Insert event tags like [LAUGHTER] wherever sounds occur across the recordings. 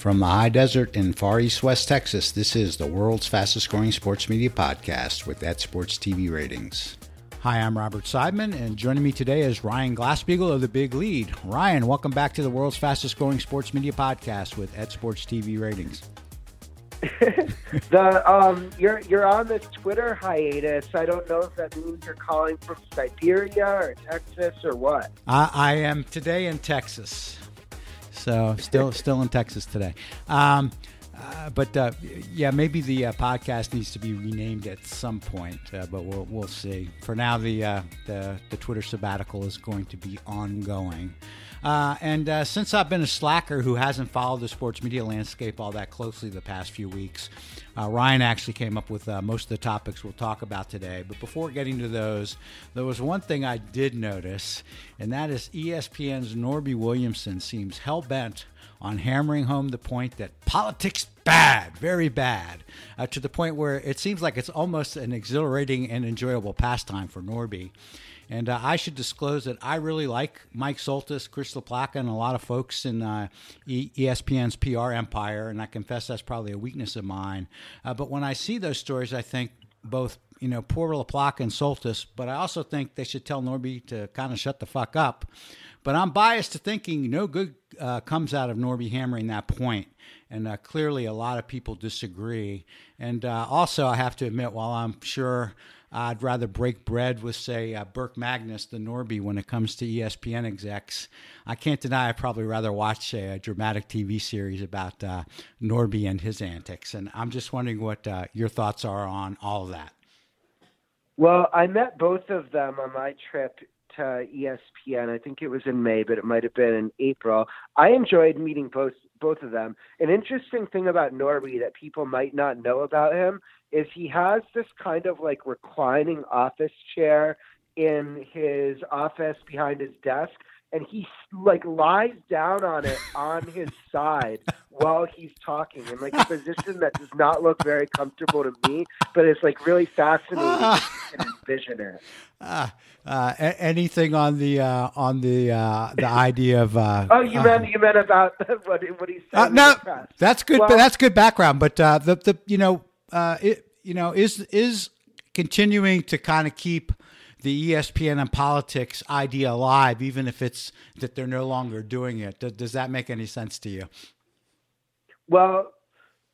From the high desert in far east West Texas, this is the world's fastest growing sports media podcast with Ed Sports TV ratings. Hi, I'm Robert Seidman, and joining me today is Ryan Glasspiegel of The Big Lead. Ryan, welcome back to the world's fastest growing sports media podcast with Ed Sports TV ratings. [LAUGHS] the um, you're you're on this Twitter hiatus. I don't know if that means you're calling from Siberia or Texas or what. I, I am today in Texas. So still still in Texas today. Um, uh, but uh, yeah, maybe the uh, podcast needs to be renamed at some point, uh, but we'll we'll see. For now, the uh, the the Twitter sabbatical is going to be ongoing. Uh, and since I've been a slacker who hasn't followed the sports media landscape all that closely the past few weeks, uh, Ryan actually came up with uh, most of the topics we'll talk about today. But before getting to those, there was one thing I did notice, and that is ESPN's Norby Williamson seems hell bent on hammering home the point that politics bad, very bad, uh, to the point where it seems like it's almost an exhilarating and enjoyable pastime for Norby. And uh, I should disclose that I really like Mike Soltys, Chris LaPlaca, and a lot of folks in uh, ESPN's PR empire. And I confess that's probably a weakness of mine. Uh, but when I see those stories, I think both you know poor LaPlaca and Soltys, but I also think they should tell Norby to kind of shut the fuck up. But I'm biased to thinking no good uh, comes out of Norby hammering that point. and uh, clearly a lot of people disagree. And uh, also, I have to admit, while I'm sure I'd rather break bread with, say, uh, Burke Magnus than Norby when it comes to ESPN execs. I can't deny I'd probably rather watch a, a dramatic TV series about uh, Norby and his antics. And I'm just wondering what uh, your thoughts are on all of that. Well, I met both of them on my trip to ESPN. I think it was in May, but it might have been in April. I enjoyed meeting both both of them. An interesting thing about Norby that people might not know about him is he has this kind of like reclining office chair in his office behind his desk and he like lies down on it on his [LAUGHS] side while he's talking in like a position that does not look very comfortable to me, but it's like really fascinating to envision it. Uh, uh, anything on the uh, on the uh, the idea of? Uh, [LAUGHS] oh, you meant you meant about [LAUGHS] what what he said? No, that's good. Well, that's good background. But the the you know it you know is is continuing to kind of keep the ESPN and politics idea alive, even if it's that they're no longer doing it. Does, does that make any sense to you? Well,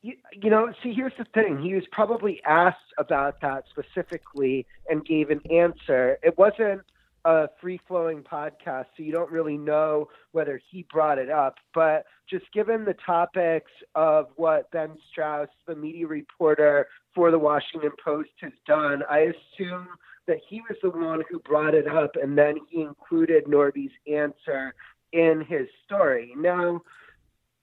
you, you know, see, here's the thing. He was probably asked about that specifically and gave an answer. It wasn't a free flowing podcast, so you don't really know whether he brought it up. But just given the topics of what Ben Strauss, the media reporter for the Washington Post, has done, I assume that he was the one who brought it up, and then he included Norby's answer in his story. Now,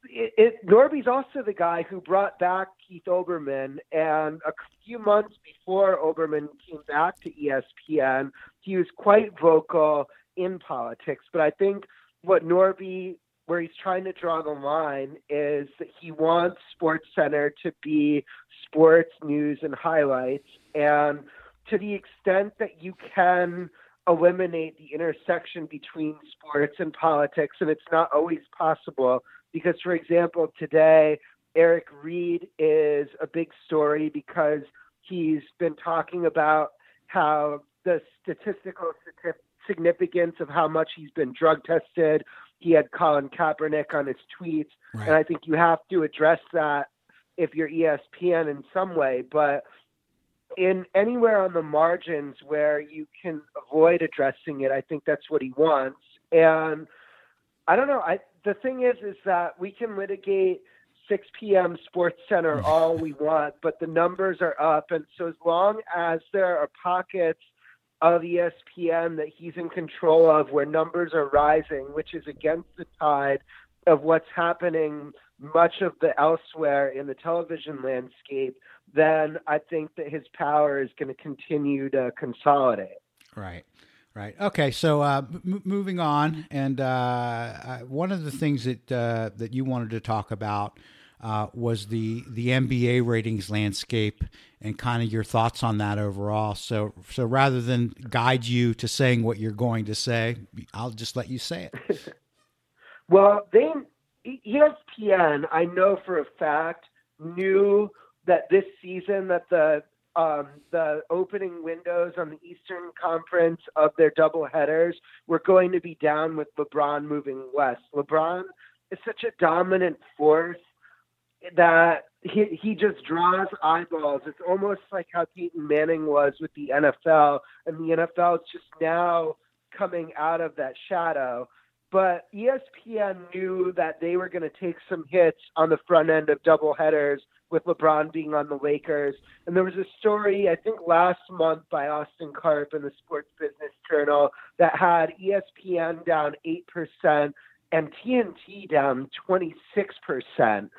it, it, Norby's also the guy who brought back Keith Olbermann, and a few months before Olbermann came back to ESPN, he was quite vocal in politics. But I think what Norby, where he's trying to draw the line, is that he wants Sports Center to be sports news and highlights, and to the extent that you can eliminate the intersection between sports and politics, and it's not always possible. Because, for example, today, Eric Reid is a big story because he's been talking about how the statistical significance of how much he's been drug tested. He had Colin Kaepernick on his tweets, right. and I think you have to address that if you're ESPN in some way. But in anywhere on the margins where you can avoid addressing it, I think that's what he wants. And I don't know. I the thing is, is that we can litigate 6 p.m. Sports Center [LAUGHS] all we want, but the numbers are up, and so as long as there are pockets of ESPN that he's in control of where numbers are rising, which is against the tide of what's happening much of the elsewhere in the television landscape, then I think that his power is going to continue to consolidate. Right. Right. Okay. So uh, m- moving on, and uh, one of the things that uh, that you wanted to talk about uh, was the the NBA ratings landscape and kind of your thoughts on that overall. So so rather than guide you to saying what you're going to say, I'll just let you say it. [LAUGHS] well, they ESPN, I know for a fact, knew that this season that the um, the opening windows on the Eastern Conference of their double headers were going to be down with LeBron moving west. LeBron is such a dominant force that he he just draws eyeballs. It's almost like how Peyton Manning was with the NFL, and the NFL is just now coming out of that shadow. But ESPN knew that they were going to take some hits on the front end of double headers with LeBron being on the Lakers. And there was a story, I think last month by Austin Karp in the Sports Business Journal that had ESPN down 8% and TNT down 26%.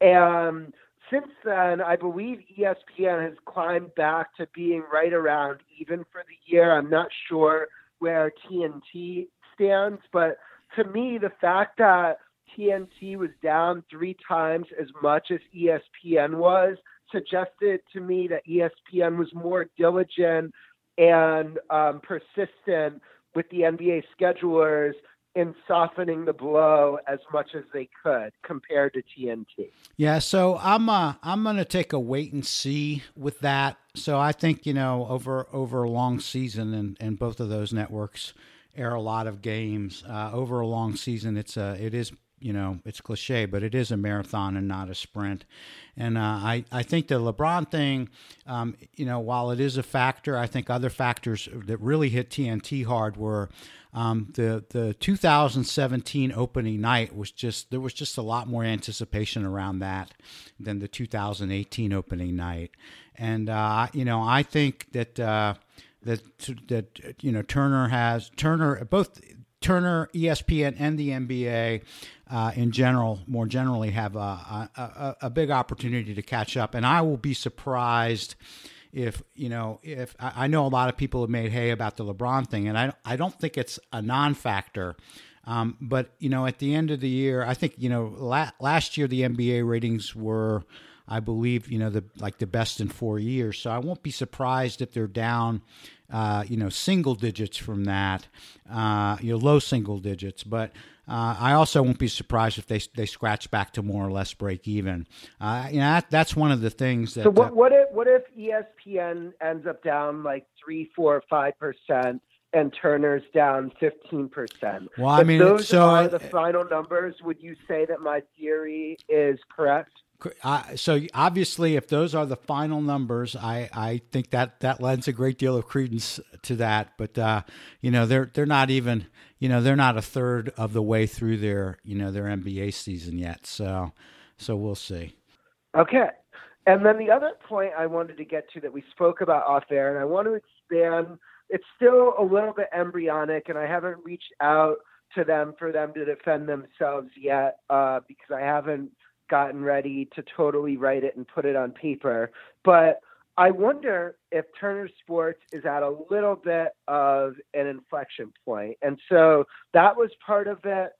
And since then, I believe ESPN has climbed back to being right around even for the year. I'm not sure where TNT stands, but to me, the fact that TNT was down three times as much as ESPN was suggested to me that ESPN was more diligent and um, persistent with the NBA schedulers in softening the blow as much as they could compared to TNT. Yeah, so I'm uh, I'm going to take a wait and see with that. So I think you know over over a long season and and both of those networks air a lot of games uh, over a long season. It's a it is you know, it's cliche, but it is a marathon and not a sprint. And uh, I, I think the LeBron thing, um, you know, while it is a factor, I think other factors that really hit TNT hard were um, the the 2017 opening night was just there was just a lot more anticipation around that than the 2018 opening night. And uh, you know, I think that. Uh, that that you know Turner has Turner both Turner, ESPN, and the NBA uh, in general, more generally, have a, a, a, big opportunity to catch up. And I will be surprised if you know if I know a lot of people have made hay about the LeBron thing, and I I don't think it's a non-factor. Um, but you know, at the end of the year, I think you know la- last year the NBA ratings were. I believe you know the like the best in four years. So I won't be surprised if they're down uh, you know, single digits from that, uh, you know, low single digits. But uh, I also won't be surprised if they they scratch back to more or less break even. Uh, you know, that, that's one of the things that. So what, what if what if ESPN ends up down like three, four, five percent? and Turner's down 15%. Well, I mean, those so are the final numbers. Would you say that my theory is correct? So obviously, if those are the final numbers, I, I think that that lends a great deal of credence to that. But uh, you know, they're they're not even you know they're not a third of the way through their you know their NBA season yet. So so we'll see. Okay, and then the other point I wanted to get to that we spoke about off air, and I want to expand. It's still a little bit embryonic, and I haven't reached out to them for them to defend themselves yet uh, because I haven't gotten ready to totally write it and put it on paper. But I wonder if Turner Sports is at a little bit of an inflection point. And so that was part of it.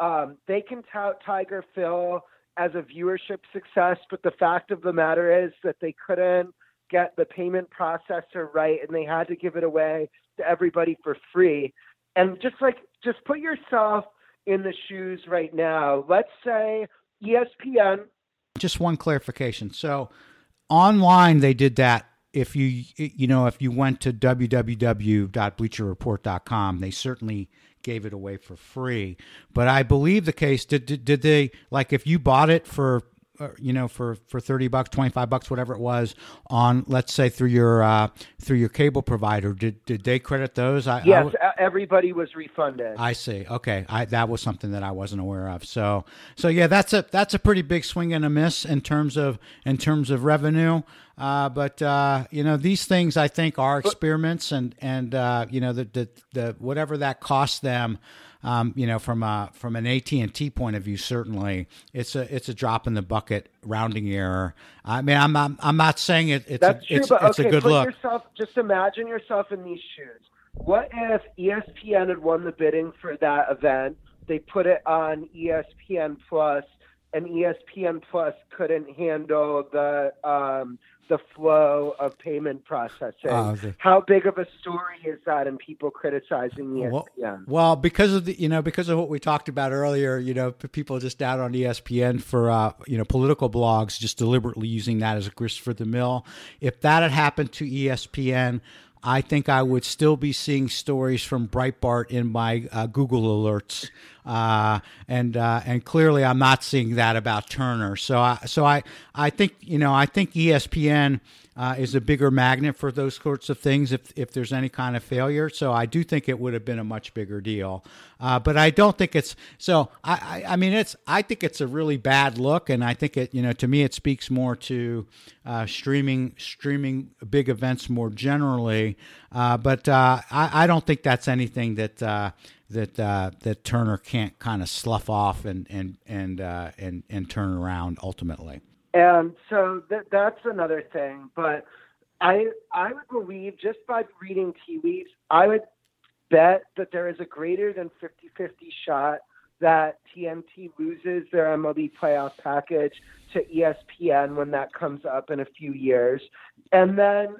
Um, they can tout Tiger Phil as a viewership success, but the fact of the matter is that they couldn't get the payment processor right and they had to give it away to everybody for free. And just like, just put yourself in the shoes right now. Let's say ESPN. Just one clarification. So online they did that if you you know if you went to www.bleacherreport.com they certainly gave it away for free but i believe the case did, did, did they like if you bought it for you know for for 30 bucks 25 bucks whatever it was on let's say through your uh, through your cable provider. Did did they credit those? I, yes I everybody was refunded. I see. Okay. I, that was something that i wasn't aware of. So so yeah that's a that's a pretty big swing and a miss in terms of in terms of revenue. Uh, but uh, you know these things I think are experiments and and uh, you know the, the the whatever that costs them um, you know, from a from an AT and T point of view, certainly it's a it's a drop in the bucket rounding error. I mean, I'm I'm, I'm not saying it, it's That's a, true, it's, but it's okay, a good look. Yourself, just imagine yourself in these shoes. What if ESPN had won the bidding for that event? They put it on ESPN Plus, and ESPN Plus couldn't handle the um, the flow of payment processing. Oh, the- How big of a story is that in people criticizing E Well, well, because of the you know because of what we talked about earlier, you know, people just out on ESPN for uh, you know political blogs, just deliberately using that as a grist for the mill. If that had happened to ESPN, I think I would still be seeing stories from Breitbart in my uh, Google alerts, uh, and uh, and clearly I'm not seeing that about Turner. So I so I I think you know I think ESPN uh, is a bigger magnet for those sorts of things if, if there's any kind of failure. So I do think it would have been a much bigger deal. Uh, but I don't think it's so. I, I, I mean, it's I think it's a really bad look, and I think it you know to me it speaks more to uh, streaming streaming big events more generally. Uh, but uh, I, I don't think that's anything that. Uh, that uh, that Turner can't kind of slough off and and and uh, and and turn around ultimately. And so that that's another thing. But I I would believe just by reading tea leaves, I would bet that there is a greater than 50-50 shot that TNT loses their MLB playoff package to ESPN when that comes up in a few years. And then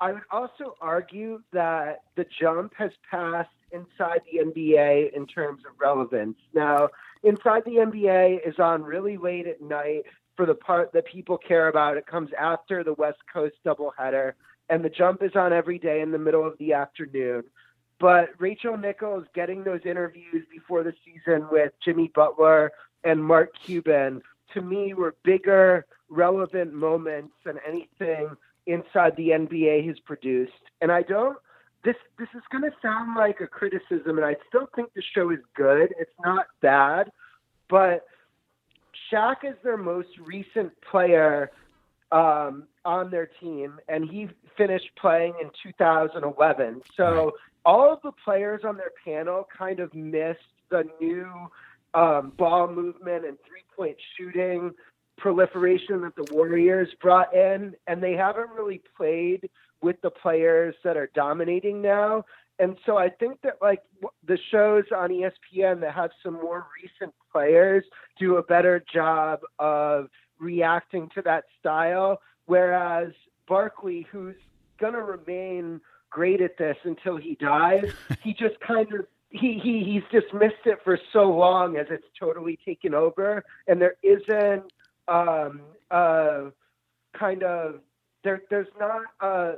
I would also argue that the jump has passed inside the NBA in terms of relevance. Now, inside the NBA is on really late at night for the part that people care about. It comes after the West Coast doubleheader, and the jump is on every day in the middle of the afternoon. But Rachel Nichols getting those interviews before the season with Jimmy Butler and Mark Cuban to me were bigger, relevant moments than anything inside the NBA has produced. And I don't this this is going to sound like a criticism, and I still think the show is good. It's not bad, but Shaq is their most recent player um, on their team, and he finished playing in 2011. So all of the players on their panel kind of missed the new um, ball movement and three point shooting proliferation that the Warriors brought in, and they haven't really played with the players that are dominating now. And so I think that like the shows on ESPN that have some more recent players do a better job of reacting to that style, whereas Barkley, who's gonna remain great at this until he dies, [LAUGHS] he just kind of he, he he's dismissed it for so long as it's totally taken over, and there isn't um, uh, kind of there there's not a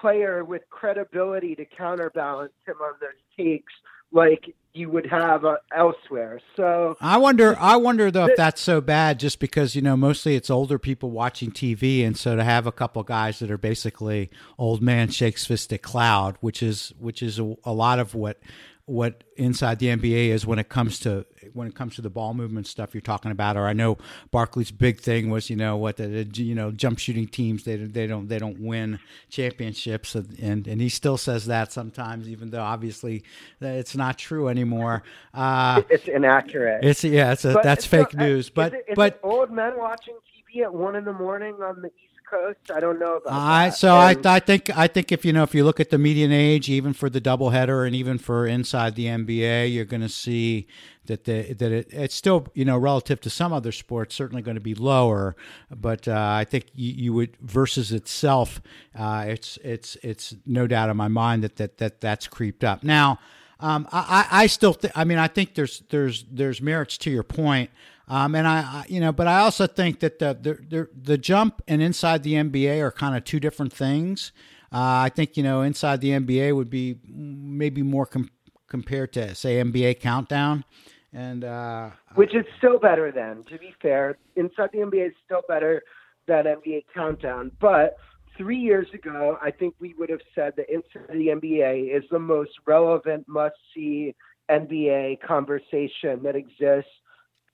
player with credibility to counterbalance him on those takes like you would have uh, elsewhere. So I wonder. I wonder though if that's so bad, just because you know mostly it's older people watching TV, and so to have a couple guys that are basically old man shakes fist at cloud, which is which is a, a lot of what what inside the NBA is when it comes to when it comes to the ball movement stuff you're talking about. Or I know Barkley's big thing was you know what the, the you know jump shooting teams they they don't they don't win championships and and, and he still says that sometimes even though obviously it's not true anymore. Uh, it's inaccurate. it's yeah, it's a, that's so, fake news. is But it- is but old men watching TV at one in the morning on the Coast. I don't know about I that. so I I think I think if you know if you look at the median age, even for the doubleheader and even for inside the NBA, you're going to see that the that it, it's still you know relative to some other sports certainly going to be lower. But uh, I think you, you would versus itself, uh, it's it's it's no doubt in my mind that that, that that's creeped up now. Um, I, I still th- I mean I think there's there's there's merits to your point. Um, and I, I, you know, but I also think that the, the the the jump and inside the NBA are kind of two different things. Uh, I think you know inside the NBA would be maybe more com- compared to say NBA Countdown, and uh, which is still better than, to be fair. Inside the NBA is still better than NBA Countdown. But three years ago, I think we would have said that Inside the NBA is the most relevant, must see NBA conversation that exists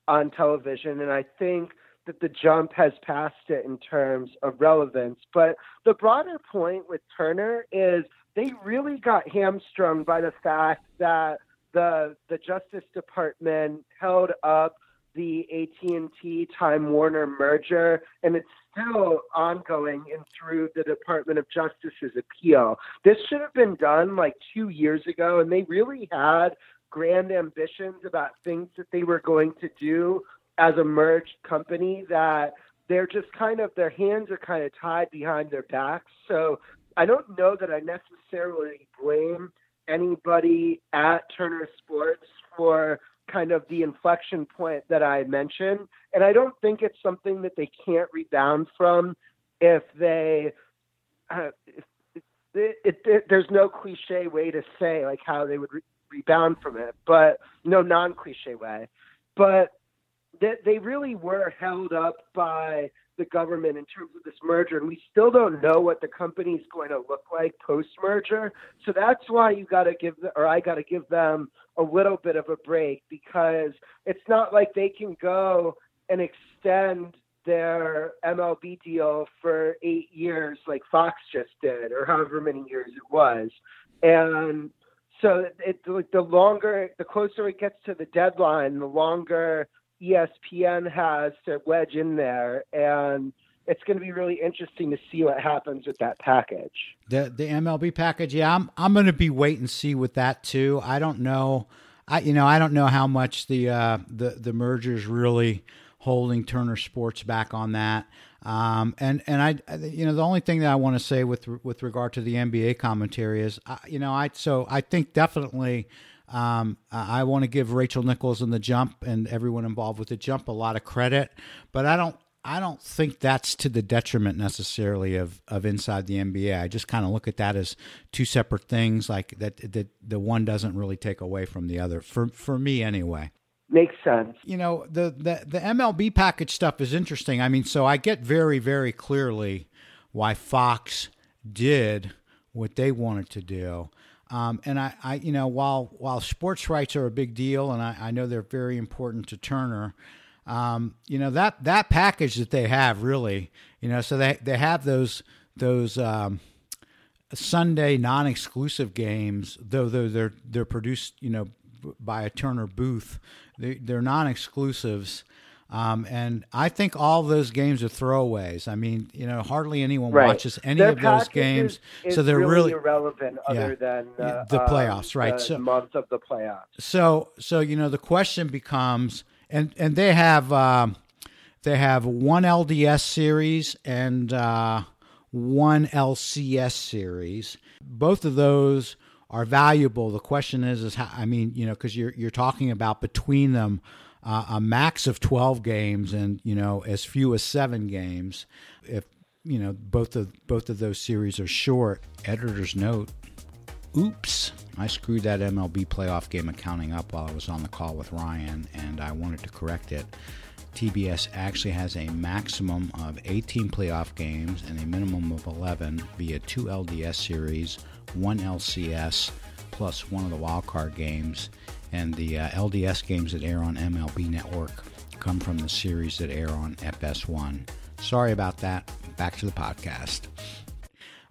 on television. And I think that the jump has passed it in terms of relevance. But the broader point with Turner is they really got hamstrung by the fact that the the Justice Department held up the AT&T Time Warner merger and it's still ongoing and through the Department of Justice's appeal. This should have been done like 2 years ago and they really had grand ambitions about things that they were going to do as a merged company that they're just kind of their hands are kind of tied behind their backs. So I don't know that I necessarily blame anybody at Turner Sports for kind of the inflection point that I mentioned. And I don't think it's something that they can't rebound from if they. Uh, it, it, it, there's no cliche way to say like how they would re- rebound from it, but no non-cliche way. But they, they really were held up by the government in terms of this merger, and we still don't know what the company is going to look like post merger. So that's why you got to give, or I got to give them a little bit of a break because it's not like they can go and extend their MLB deal for eight years like Fox just did, or however many years it was, and so it the longer, the closer it gets to the deadline, the longer ESPN has to wedge in there, and it's going to be really interesting to see what happens with that package. The the MLB package, yeah, I'm I'm going to be wait and see with that too. I don't know, I you know I don't know how much the uh, the the merger's really holding Turner Sports back on that. Um, and and I, you know, the only thing that I want to say with with regard to the NBA commentary is, uh, you know, I so I think definitely um, I want to give Rachel Nichols and the jump and everyone involved with the jump a lot of credit, but I don't. I don't think that's to the detriment necessarily of, of inside the NBA. I just kind of look at that as two separate things, like that, that the one doesn't really take away from the other. For for me, anyway. Makes sense. You know, the, the the MLB package stuff is interesting. I mean, so I get very very clearly why Fox did what they wanted to do. Um, and I, I, you know, while while sports rights are a big deal, and I, I know they're very important to Turner, um, you know that that package that they have really, you know, so they they have those those um, Sunday non-exclusive games, though though they're they're produced, you know, by a Turner booth. They, they're non-exclusives. Um, and I think all those games are throwaways. I mean, you know, hardly anyone right. watches any Their of those games, is, so they're really, really irrelevant other yeah, than uh, the playoffs, right? The so month of the playoffs. So, so you know, the question becomes, and and they have um, they have one LDS series and uh, one LCS series. Both of those are valuable. The question is, is how? I mean, you know, because you're you're talking about between them uh, a max of 12 games and you know as few as seven games if you know both of both of those series are short. Editor's note oops i screwed that mlb playoff game accounting up while i was on the call with ryan and i wanted to correct it. Tbs actually has a maximum of 18 playoff games and a minimum of 11 via two lds series one lcs plus one of the wildcard games and the uh, LDS games that air on MLB Network come from the series that air on FS1. Sorry about that. Back to the podcast.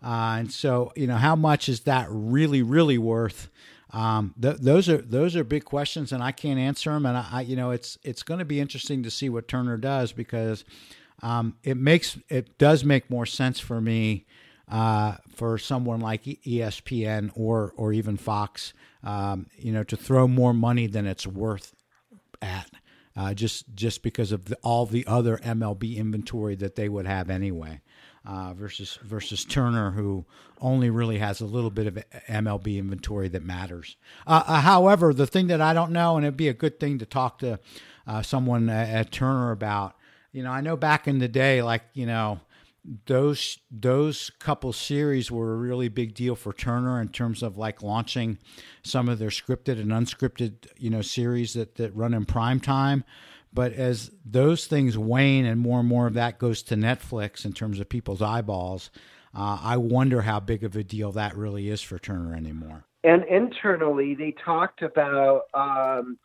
Uh, and so, you know, how much is that really, really worth? Um, th- those are those are big questions, and I can't answer them. And I, I you know, it's it's going to be interesting to see what Turner does because um, it makes it does make more sense for me uh, for someone like ESPN or or even Fox um, you know, to throw more money than it's worth at, uh, just just because of the, all the other MLB inventory that they would have anyway, uh, versus versus Turner, who only really has a little bit of MLB inventory that matters. Uh, uh, however, the thing that I don't know, and it'd be a good thing to talk to uh, someone at, at Turner about. You know, I know back in the day, like you know those those couple series were a really big deal for Turner in terms of like launching some of their scripted and unscripted you know series that that run in prime time. But as those things wane and more and more of that goes to Netflix in terms of people's eyeballs, uh, I wonder how big of a deal that really is for Turner anymore. And internally, they talked about. Um,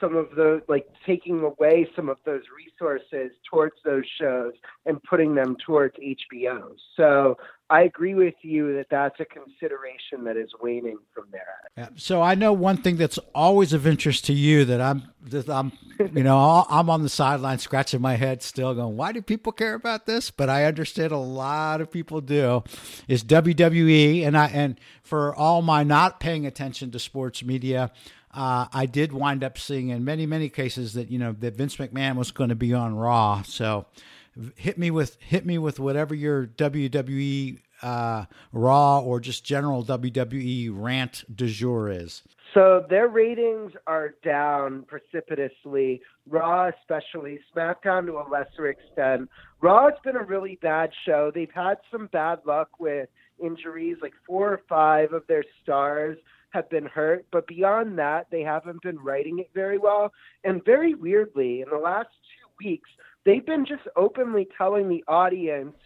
some of the like taking away some of those resources towards those shows and putting them towards HBO. So I agree with you that that's a consideration that is waning from there. Yeah. So I know one thing that's always of interest to you that I'm that I'm you know [LAUGHS] I'm on the sideline scratching my head still going why do people care about this? But I understand a lot of people do. Is WWE and I and for all my not paying attention to sports media uh, I did wind up seeing in many, many cases that, you know, that Vince McMahon was going to be on Raw. So hit me with hit me with whatever your WWE uh, Raw or just general WWE rant du jour is. So their ratings are down precipitously. Raw, especially SmackDown to a lesser extent. Raw has been a really bad show. They've had some bad luck with injuries. Like four or five of their stars have been hurt, but beyond that, they haven't been writing it very well. And very weirdly, in the last two weeks, they've been just openly telling the audience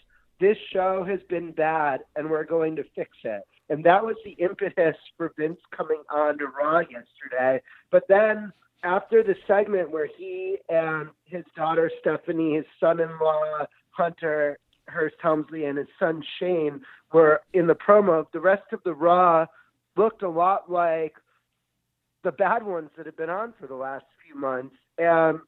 this show has been bad and we're going to fix it. And that was the impetus for Vince coming on to Raw yesterday. But then after the segment where he and his daughter Stephanie, his son in law Hunter Hearst Helmsley, and his son Shane were in the promo, the rest of the Raw looked a lot like the bad ones that have been on for the last few months. And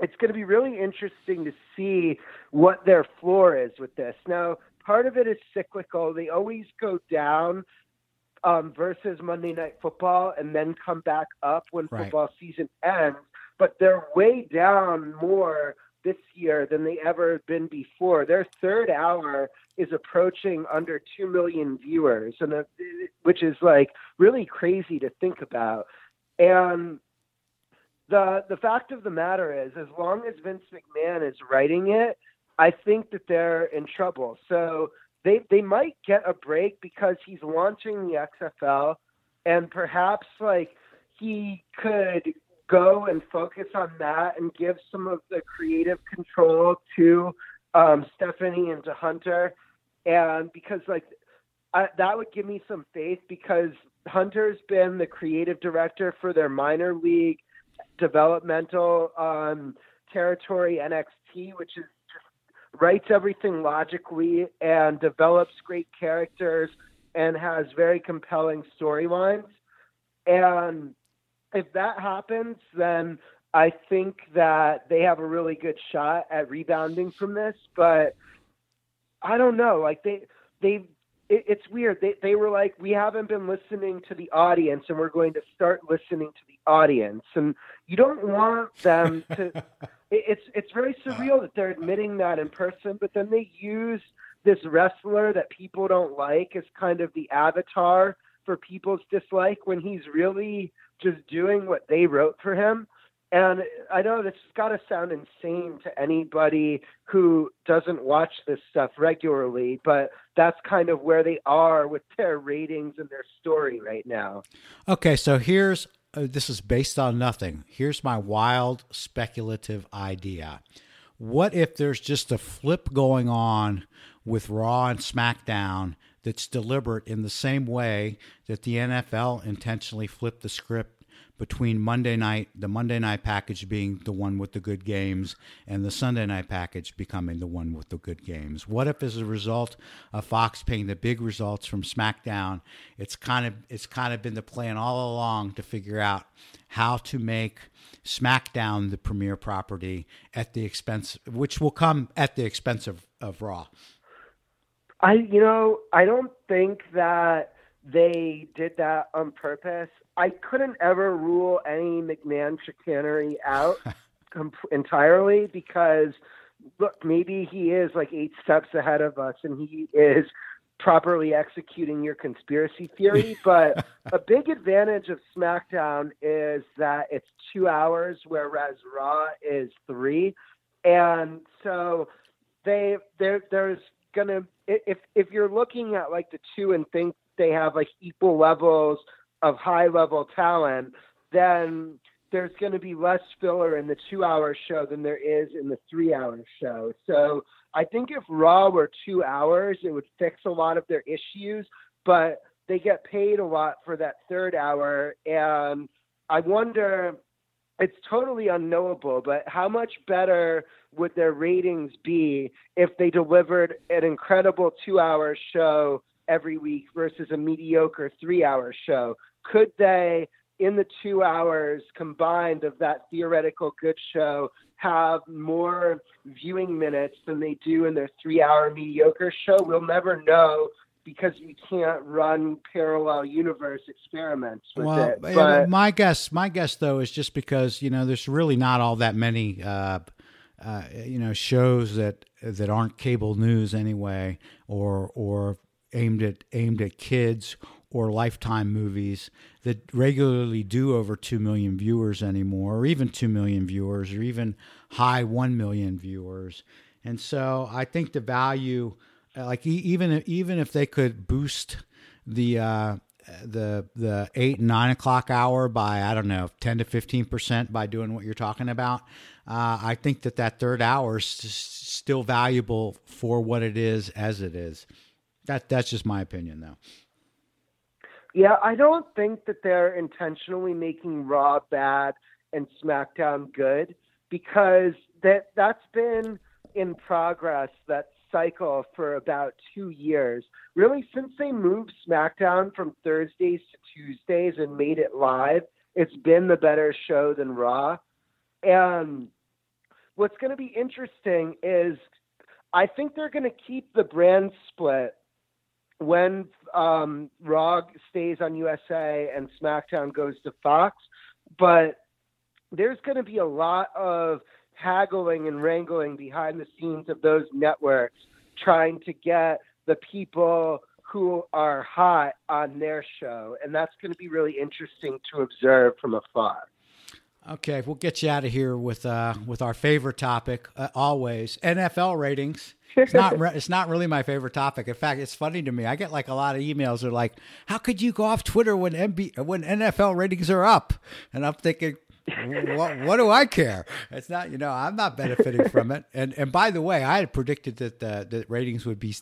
it's going to be really interesting to see what their floor is with this. Now, part of it is cyclical. They always go down um, versus Monday Night Football and then come back up when Right. football season ends. But they're way down more this year than they ever have been before. Their third hour is approaching under 2 million viewers, and which is like really crazy to think about. And the the fact of the matter is, as long as Vince McMahon is writing it, I think that they're in trouble. So they they might get a break because he's launching the XFL, and perhaps like he could go and focus on that and give some of the creative control to um, Stephanie and to Hunter, and because like I, that would give me some faith because Hunter's been the creative director for their minor league developmental um, territory NXT, which is just writes everything logically and develops great characters and has very compelling storylines. And if that happens, then I think that they have a really good shot at rebounding from this. But I don't know. Like they they it, it's weird. They they were like, we haven't been listening to the audience, and we're going to start listening to the audience. And you don't want them to. [LAUGHS] it, it's it's very surreal that they're admitting that in person, but then they use this wrestler that people don't like as kind of the avatar for people's dislike when he's really just doing what they wrote for him. And I know this has got to sound insane to anybody who doesn't watch this stuff regularly, but that's kind of where they are with their ratings and their story right now. Okay, so here's uh, this is based on nothing. Here's my wild speculative idea. What if there's just a flip going on with Raw and SmackDown that's deliberate in the same way that the NFL intentionally flipped the script between Monday night, the Monday night package being the one with the good games, and the Sunday night package becoming the one with the good games? What if, as a result of Fox paying the big results from SmackDown, it's kind of it's kind of been the plan all along to figure out how to make SmackDown the premier property at the expense, which will come at the expense of, of Raw. I, you know, I don't think that they did that on purpose. I couldn't ever rule any McMahon chicanery out [LAUGHS] com- entirely because, look, maybe he is like eight steps ahead of us and he is properly executing your conspiracy theory. [LAUGHS] But a big advantage of SmackDown is that it's two hours, whereas Raw is three. And so they there there's gonna if if you're looking at like the two and think they have like equal levels of high level talent, then there's going to be less filler in the two hour show than there is in the three hour show. So I think if Raw were two hours, it would fix a lot of their issues, but they get paid a lot for that third hour. And I wonder, it's totally unknowable, but how much better would their ratings be if they delivered an incredible two hour show every week versus a mediocre three hour show? Could they, in the two hours combined of that theoretical good show, have more viewing minutes than they do in their three hour mediocre show? We'll never know because we can't run parallel universe experiments with well, it. But my guess, my guess though, is just because you know there's really not all that many uh, uh, you know shows that that aren't cable news anyway, or or aimed at aimed at kids or lifetime movies that regularly do over 2 million viewers anymore or even 2 million viewers or even high 1 million viewers and so i think the value like even even if they could boost the uh, the the eight nine o'clock hour by I don't know ten to fifteen percent by doing what you're talking about. Uh, I think that that third hour is still valuable for what it is as it is. That that's just my opinion, though. Yeah, I don't think that they're intentionally making Raw bad and SmackDown good because that that's been in progress. That cycle for about two years. Really, since they moved SmackDown from Thursdays to Tuesdays and made it live, it's been the better show than Raw. And what's going to be interesting is I think they're going to keep the brand split when um, Raw stays on USA and SmackDown goes to Fox. But there's going to be a lot of haggling and wrangling behind the scenes of those networks trying to get the people who are hot on their show. And that's going to be really interesting to observe from afar. Okay, we'll get you out of here with uh, with our favorite topic uh, always NFL ratings. It's not re- it's not really my favorite topic. In fact, it's funny to me. I get like a lot of emails that are like, "How could you go off Twitter when MB when NFL ratings are up?" And I'm thinking, what, what, do I care? It's not, you know, I'm not benefiting from it. And and by the way, I had predicted that the, ratings would be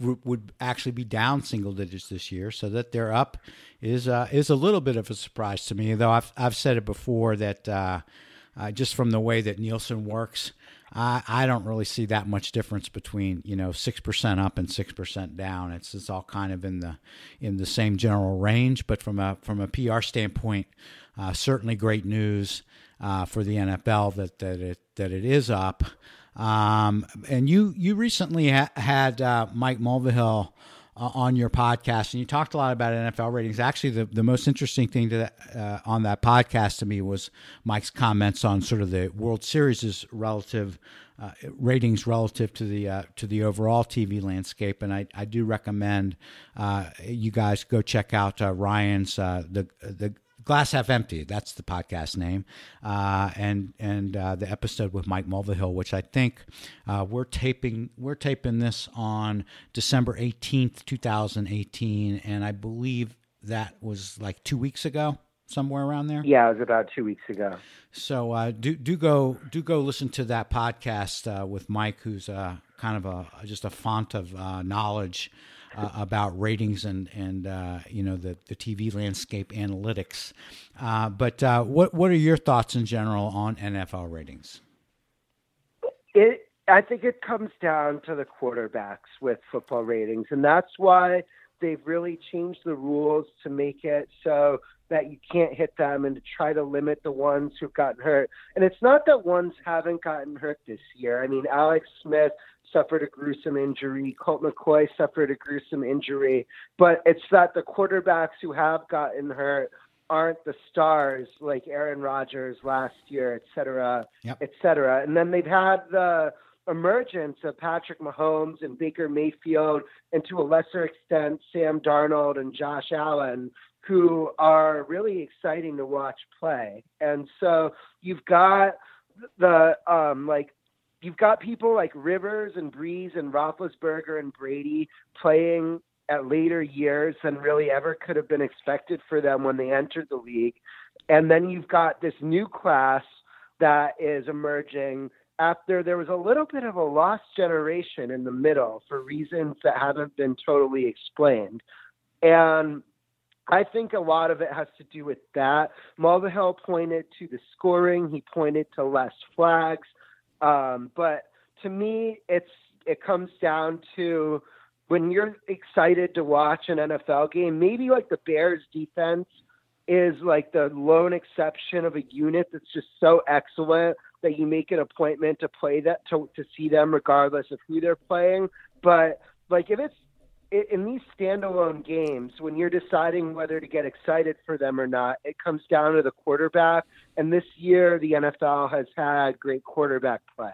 would actually be down single digits this year, so that they're up is uh, is a little bit of a surprise to me. Though I've I've said it before that uh, uh, just from the way that Nielsen works, I, I don't really see that much difference between you know six percent up and six percent down. It's it's all kind of in the in the same general range. But from a from a PR standpoint, uh, certainly great news uh, for the NFL that that it that it is up. Um, and you you recently ha- had uh, Mike Mulvihill uh, on your podcast, and you talked a lot about NFL ratings. Actually, the, the most interesting thing that, uh, on that podcast to me was Mike's comments on sort of the World Series' relative uh, ratings relative to the uh, to the overall TV landscape. And I, I do recommend uh, you guys go check out uh, Ryan's the the Glass Half Empty. That's the podcast name, uh, and and uh, the episode with Mike Mulvihill, which I think uh, we're taping. We're taping this on December eighteenth, two thousand eighteen, and I believe that was like two weeks ago, somewhere around there. Yeah, it was about two weeks ago. So uh, do do go do go listen to that podcast uh, with Mike, who's uh, kind of a just a font of knowledge uh, about ratings and and uh, you know the the TV landscape analytics. Uh, but uh, what what are your thoughts in general on NFL ratings? It I think it comes down to the quarterbacks with football ratings, and that's why they've really changed the rules to make it so that you can't hit them and to try to limit the ones who've gotten hurt. And it's not that ones haven't gotten hurt this year. I mean, Alex Smith suffered a gruesome injury. Colt McCoy suffered a gruesome injury. But it's that the quarterbacks who have gotten hurt aren't the stars like Aaron Rodgers last year, et cetera, yep. et cetera. And then they've had the emergence of Patrick Mahomes and Baker Mayfield, and to a lesser extent, Sam Darnold and Josh Allen, who are really exciting to watch play. And so you've got the um, like you've got people like Rivers and Brees and Roethlisberger and Brady playing at later years than really ever could have been expected for them when they entered the league. And then you've got this new class that is emerging after there was a little bit of a lost generation in the middle for reasons that haven't been totally explained. And I think a lot of it has to do with that. Mulvihill pointed to the scoring. He pointed to less flags. Um, but to me, it's it comes down to when you're excited to watch an NFL game, maybe like the Bears defense is like the lone exception of a unit that's just so excellent that you make an appointment to play that to to see them regardless of who they're playing. But like if it's in these standalone games, when you're deciding whether to get excited for them or not, it comes down to the quarterback. And this year, the NFL has had great quarterback play.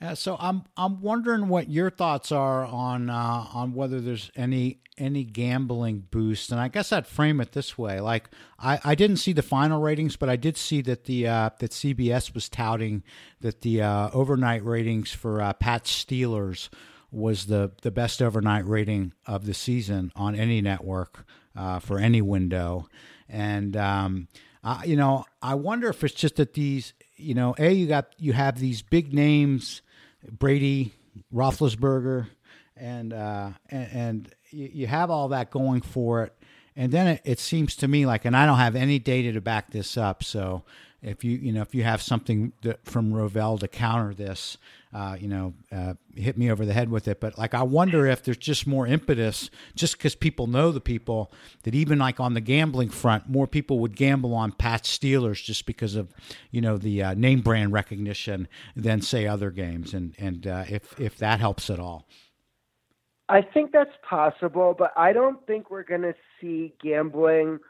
Uh, so I'm I'm wondering what your thoughts are on uh, on whether there's any any gambling boost, and I guess I'd frame it this way: like I, I didn't see the final ratings, but I did see that the uh, that CBS was touting that the uh, overnight ratings for uh, Pat Steelers was the the best overnight rating of the season on any network uh, for any window, and um, you know I wonder if it's just that these you know a you got you have these big names Brady, Roethlisberger, and uh, and, and you, you, have all that going for it. And then it, it, seems to me like, and I don't have any data to back this up. So if you you know if you have something that, from Rovell to counter this, uh, you know, uh, hit me over the head with it. But like, I wonder if there's just more impetus, just because people know the people, that even like on the gambling front, more people would gamble on Pat Steelers just because of, you know, the uh, name brand recognition than say other games, and and uh, if if that helps at all. I think that's possible, but I don't think we're going to see gambling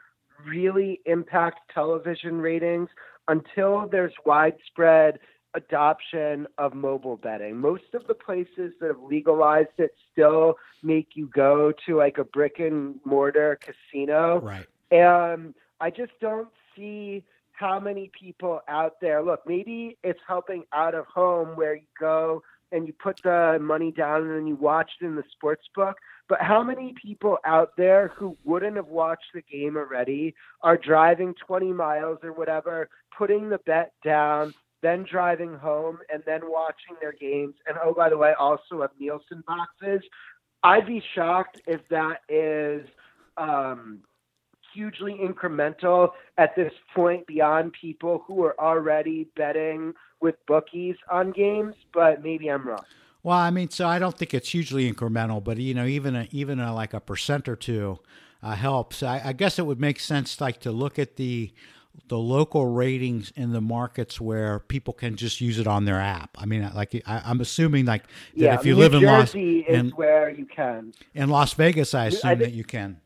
really impact television ratings until there's widespread adoption of mobile betting. Most of the places that have legalized it still make you go to like a brick and mortar casino. Right. And I just don't see how many people out there look, maybe it's helping out of home where you go and you put the money down and then you watch it in the sports book. But how many people out there who wouldn't have watched the game already are driving 20 miles or whatever, putting the bet down, then driving home and then watching their games. And oh, by the way, also have Nielsen boxes. I'd be shocked if that is um, hugely incremental at this point beyond people who are already betting with bookies on games, but maybe I'm wrong. Well, I mean, so I don't think it's hugely incremental, but you know, even a, even a, like a percent or two uh, helps. I, I guess it would make sense, like to look at the the local ratings in the markets where people can just use it on their app. I mean, like I, am assuming like that yeah, if you New live Jersey in Las is in, where you can. In Las Vegas, I assume I that you can.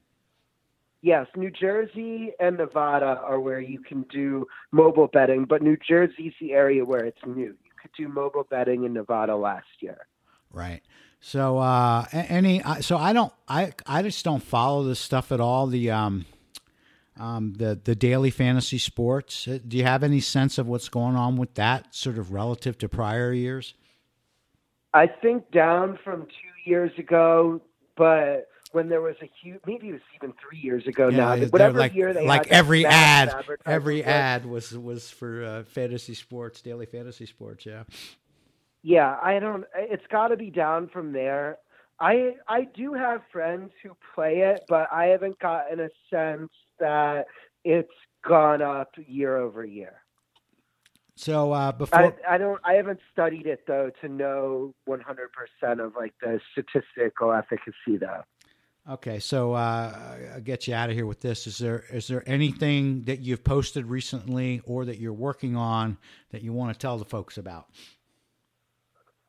Yes, New Jersey and Nevada are where you can do mobile betting, but New Jersey's the area where it's new. You could do mobile betting in Nevada last year. Right. So uh any so I don't I I just don't follow this stuff at all. The um um, the the daily fantasy sports. Uh, do you have any sense of what's going on with that, sort of relative to prior years? I think down from two years ago, but when there was a huge, maybe it was even three years ago yeah, now. Whatever like, year they like every ad, every ad was was for uh, fantasy sports, daily fantasy sports. Yeah. Yeah, I don't. It's got to be down from there. I I do have friends who play it, but I haven't gotten a sense that it's gone up year over year. So uh, before I, I, don't, I haven't studied it though to know 100% of like the statistical efficacy though. Okay, so uh, I'll get you out of here with this. Is there is there anything that you've posted recently or that you're working on that you want to tell the folks about?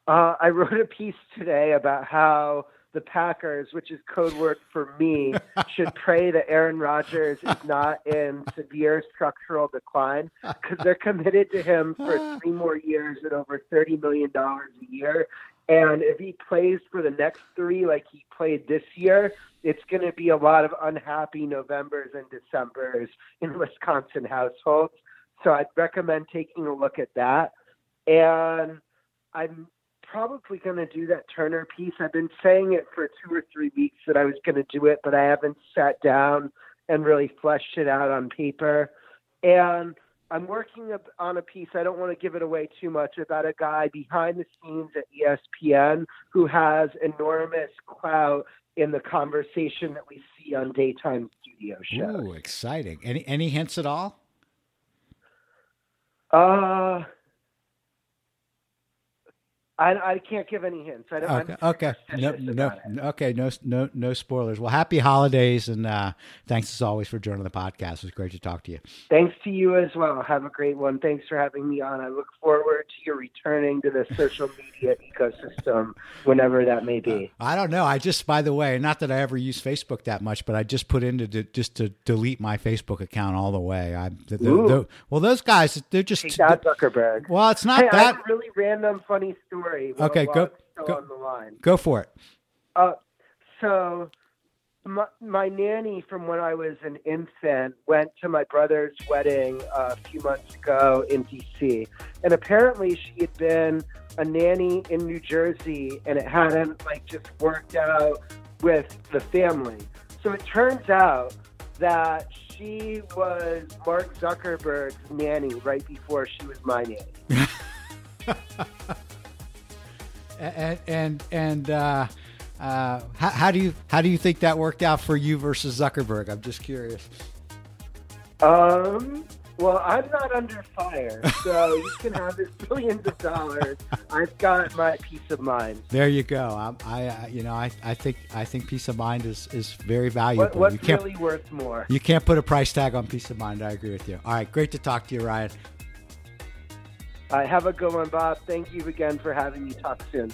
Uh, I wrote a piece today about how the Packers, which is code word for me, [LAUGHS] should pray that Aaron Rodgers is not in severe structural decline because they're committed to him for [LAUGHS] three more years at over $30 million a year. And if he plays for the next three like he played this year, it's going to be a lot of unhappy Novembers and Decembers in [LAUGHS] Wisconsin households. So I'd recommend taking a look at that. And I'm probably going to do that Turner piece. I've been saying it for two or three weeks that I was going to do it, but I haven't sat down and really fleshed it out on paper. And I'm working on a piece. I don't want to give it away too much about a guy behind the scenes at ESPN who has enormous clout in the conversation that we see on daytime studio shows. Ooh, exciting! Any any hints at all? Uh I, I can't give any hints. I don't. Okay. Okay. No. No. Okay. No. No. No spoilers. Well, happy holidays, and uh, thanks as always for joining the podcast. It was great to talk to you. Thanks to you as well. Have a great one. Thanks for having me on. I look forward to your returning to the social media [LAUGHS] ecosystem whenever that may be. I don't know. I just, by the way, not that I ever use Facebook that much, but I just put in to just to delete my Facebook account all the way. I. The, the, the, well, those guys, they're just. Hey, Zuckerberg. Well, it's not hey, that. I have a really random, funny story story. Okay, go go, on the line. go for it. Uh, so my, my, nanny from when I was an infant went to my brother's wedding uh, a few months ago in D.C. And apparently she had been a nanny in New Jersey and it hadn't like just worked out with the family. So it turns out that she was Mark Zuckerberg's nanny right before she was my nanny. [LAUGHS] and and, and uh, uh, how, how, do you how do you think that worked out for you versus Zuckerberg? I'm just curious. Um. Well, I'm not under fire, so you can have this [LAUGHS] billions of dollars. I've got my peace of mind. There you go. I, I you know, I, I think I think peace of mind is, is very valuable. What, what's you can't, really worth more? You can't put a price tag on peace of mind. I agree with you. All right, great to talk to you, Ryan. All right, have a good one, Bob. Thank you again for having me. Talk soon.